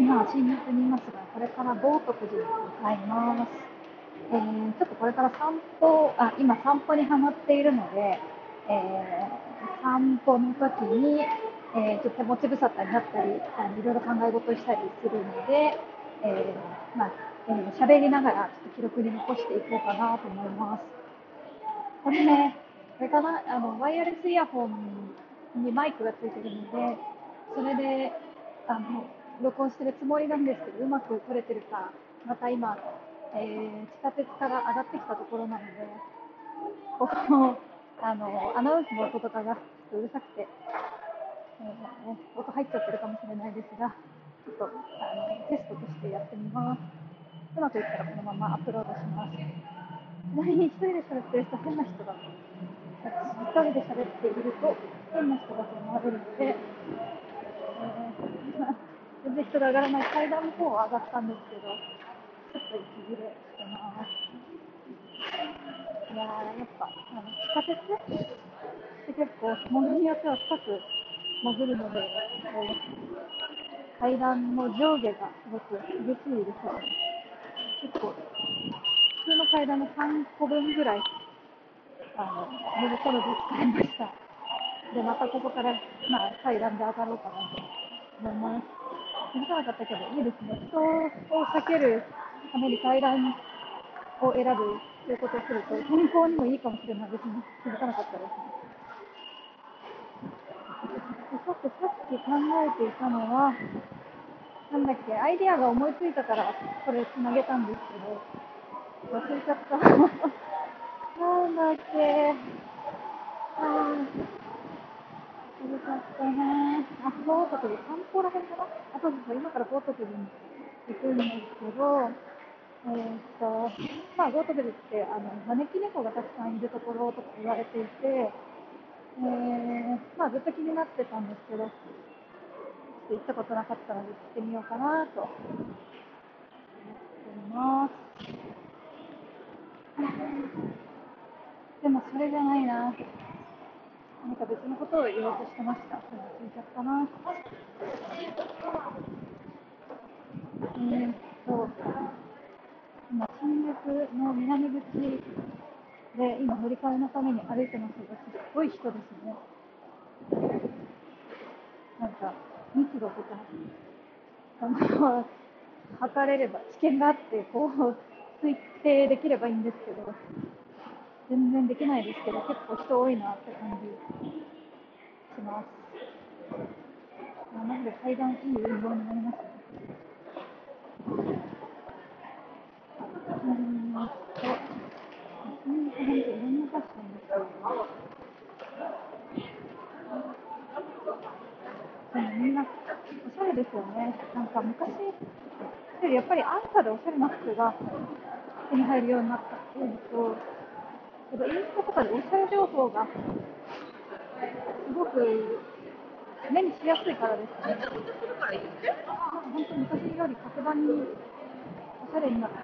今、新宿にいますが、これから豪徳寺に向かいます。えー、ちょっとこれから散歩、あ、今散歩にはまっているので、えー、散歩の時に、えー、ちょっと手持ち無沙汰になったり、あのいろいろ考え事をしたりするので、えー、まあ、えー、喋りながらちょっと記録に残していこうかなと思います。これね、これかな、あの、ワイヤレスイヤホンにマイクがついてるので、それで、あの、録音してるつもりなんですけど、うまく撮れてるか、また今、えー、地下鉄から上がってきたところなので、ここのあのアナウンスの音とかがちょっとうるさくて、えー、音入っちゃってるかもしれないですが、ちょっとあのテストとしてやってみます。うまくいったらこのままアップロードします。ちなみに一人で喋ってる人変な人だと。一人で喋っていると変な人だと思われるので、えー全然人が上がらない階段の方は上がったんですけど、ちょっと息切れしてます。いやー、やっぱ、あの地下鉄って結構、ものによっては深く潜るので、こう階段の上下がすごく激しいですよね。結構、普通の階段の3個分ぐらい、あの、乗る頃で使いました。で、またここから、まあ、階段で上がろうかなと思います。気づかなかったけど、いいですね。人を避けるために階段を選ぶということをすると、健康にもいいかもしれないですね。気づかなかったですね。さて、さっき考えていたのは、なんだっけ、アイディアが思いついたからこれつなげたんですけど、忘れちゃった。なんだっけ。あ古かったなあ、京都で散歩らへんかなあ、そうそう、今から京都に行くんですけど、えー、っと、まあ、京都寺って、あの、招き猫がたくさんいるところとか言われていて、えー、まあ、ずっと気になってたんですけど、ちょっと行ったことなかったので行ってみようかなと思っています。でもそれじゃないな。何か別のことを言おうとしてました。忘れちゃったな。えー、っと、今、新宿の南口で、今、乗り換えのために歩いてますが、すっごい人ですね。なんか、密度とか、あの、測れれば、知見があって、こう、推定できればいいんですけど、全然できないですけど、結構人多いなって感じします。マジで階段いい運動になりますね。うんと、うん、いろんなファッションです、でもみんなおしゃれですよね。なんか昔よりやっぱり安価でおしゃれな服が手に入るようになったっていうのと、インスタとかでおしゃれ情報がすごく目にしやすいからですね。本当昔より格段におしゃれになって、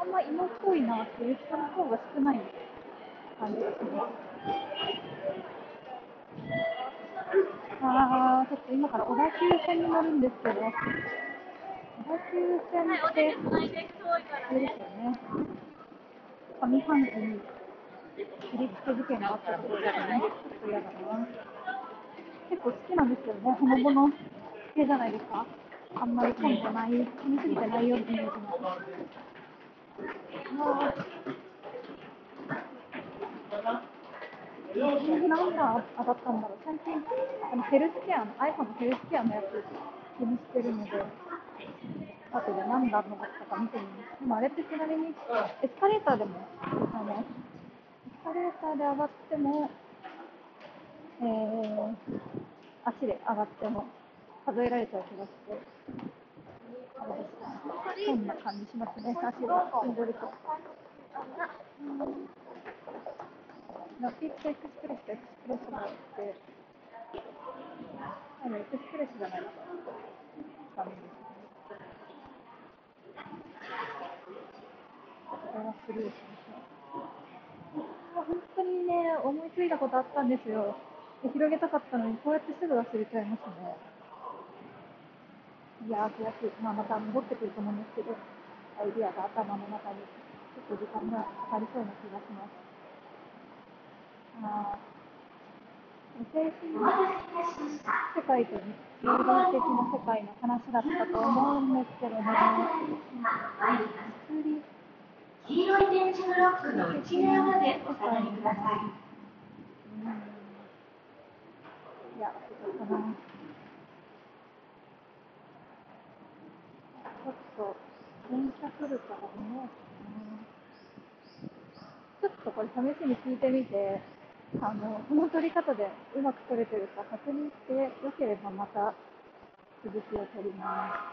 あんま芋っぽいなっていう人の方が少ない感じがします。あー、ちょっと今から小田急線に乗るんですけど、小田急線って、あれですよね。上半期に切りつけ事件があったところだね、ちょっと嫌だな。結構好きなんですけどね、ほのぼの系じゃないですか。あんまり混んでない、混みすぎてないようなイメージの。あなんだ当たったんだろう。最近、あのヘルスケアの、iPhone のヘルスケアのやつ気にしてるので、後で何段登ったか見てみます。でもあれってちなみにエスカレーターでもあのスカレーターで上がっても、えー、足で上がっても数えられちゃう気がして、そんな感じしますね、足が踏んでると。ラピッドエクスプレスとエクスプレスがあって、あのエクスプレスじゃないか、ダメですね。これはスルーしましょう。本当にね、思いついたことあったんですよ。で広げたかったのに、こうやってすぐ忘れちゃいますね。いやー、悔しい。まあ、また戻ってくると思うんですけど、アイディアが頭の中にちょっと時間がかかりそうな気がします。あ精神世界と人類的な世界の話だったと思うんですけどね。薬黄色い電池ブロックの内側までお下がりください。いや、ちょっとかな。ちょっと、電車来るから見ようかな。ちょっとこれ試しに聞いてみて、あの、この撮り方でうまく撮れてるか確認して、よければまた続きを撮ります。